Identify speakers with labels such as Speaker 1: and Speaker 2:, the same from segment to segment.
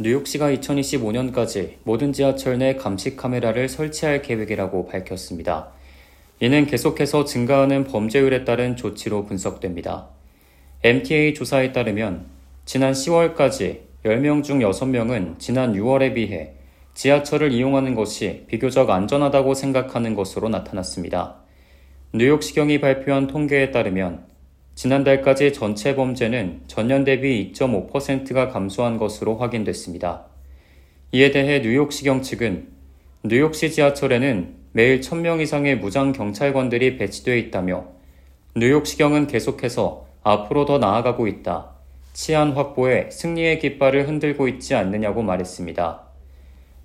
Speaker 1: 뉴욕시가 2025년까지 모든 지하철 내 감시 카메라를 설치할 계획이라고 밝혔습니다. 이는 계속해서 증가하는 범죄율에 따른 조치로 분석됩니다. MTA 조사에 따르면 지난 10월까지 10명 중 6명은 지난 6월에 비해 지하철을 이용하는 것이 비교적 안전하다고 생각하는 것으로 나타났습니다. 뉴욕시경이 발표한 통계에 따르면 지난달까지 전체 범죄는 전년 대비 2.5%가 감소한 것으로 확인됐습니다. 이에 대해 뉴욕시경 측은 뉴욕시 지하철에는 매일 1000명 이상의 무장 경찰관들이 배치되어 있다며 뉴욕시경은 계속해서 앞으로 더 나아가고 있다. 치안 확보에 승리의 깃발을 흔들고 있지 않느냐고 말했습니다.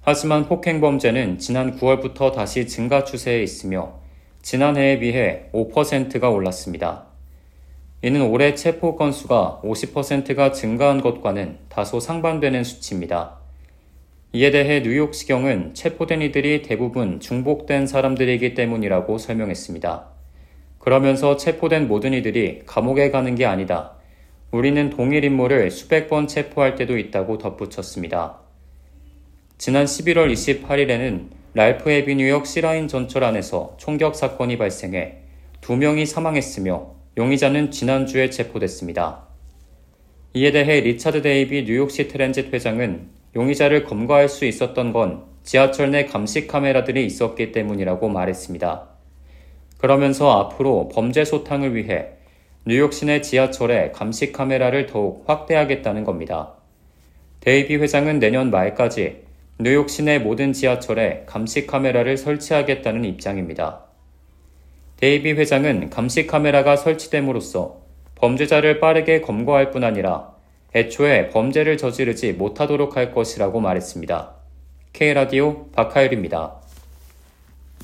Speaker 1: 하지만 폭행 범죄는 지난 9월부터 다시 증가 추세에 있으며 지난해에 비해 5%가 올랐습니다. 이는 올해 체포 건수가 50%가 증가한 것과는 다소 상반되는 수치입니다. 이에 대해 뉴욕시경은 체포된 이들이 대부분 중복된 사람들이기 때문이라고 설명했습니다. 그러면서 체포된 모든 이들이 감옥에 가는 게 아니다. 우리는 동일 인물을 수백 번 체포할 때도 있다고 덧붙였습니다. 지난 11월 28일에는 랄프 에비뉴욕 시라인 전철 안에서 총격 사건이 발생해 두 명이 사망했으며 용의자는 지난주에 체포됐습니다. 이에 대해 리차드 데이비 뉴욕시 트랜짓 회장은 용의자를 검거할 수 있었던 건 지하철 내 감시 카메라들이 있었기 때문이라고 말했습니다. 그러면서 앞으로 범죄 소탕을 위해 뉴욕 시내 지하철에 감시 카메라를 더욱 확대하겠다는 겁니다. 데이비 회장은 내년 말까지 뉴욕 시내 모든 지하철에 감시 카메라를 설치하겠다는 입장입니다. 데이비 회장은 감시 카메라가 설치됨으로써 범죄자를 빠르게 검거할 뿐 아니라 애초에 범죄를 저지르지 못하도록 할 것이라고 말했습니다. K라디오 박하율입니다.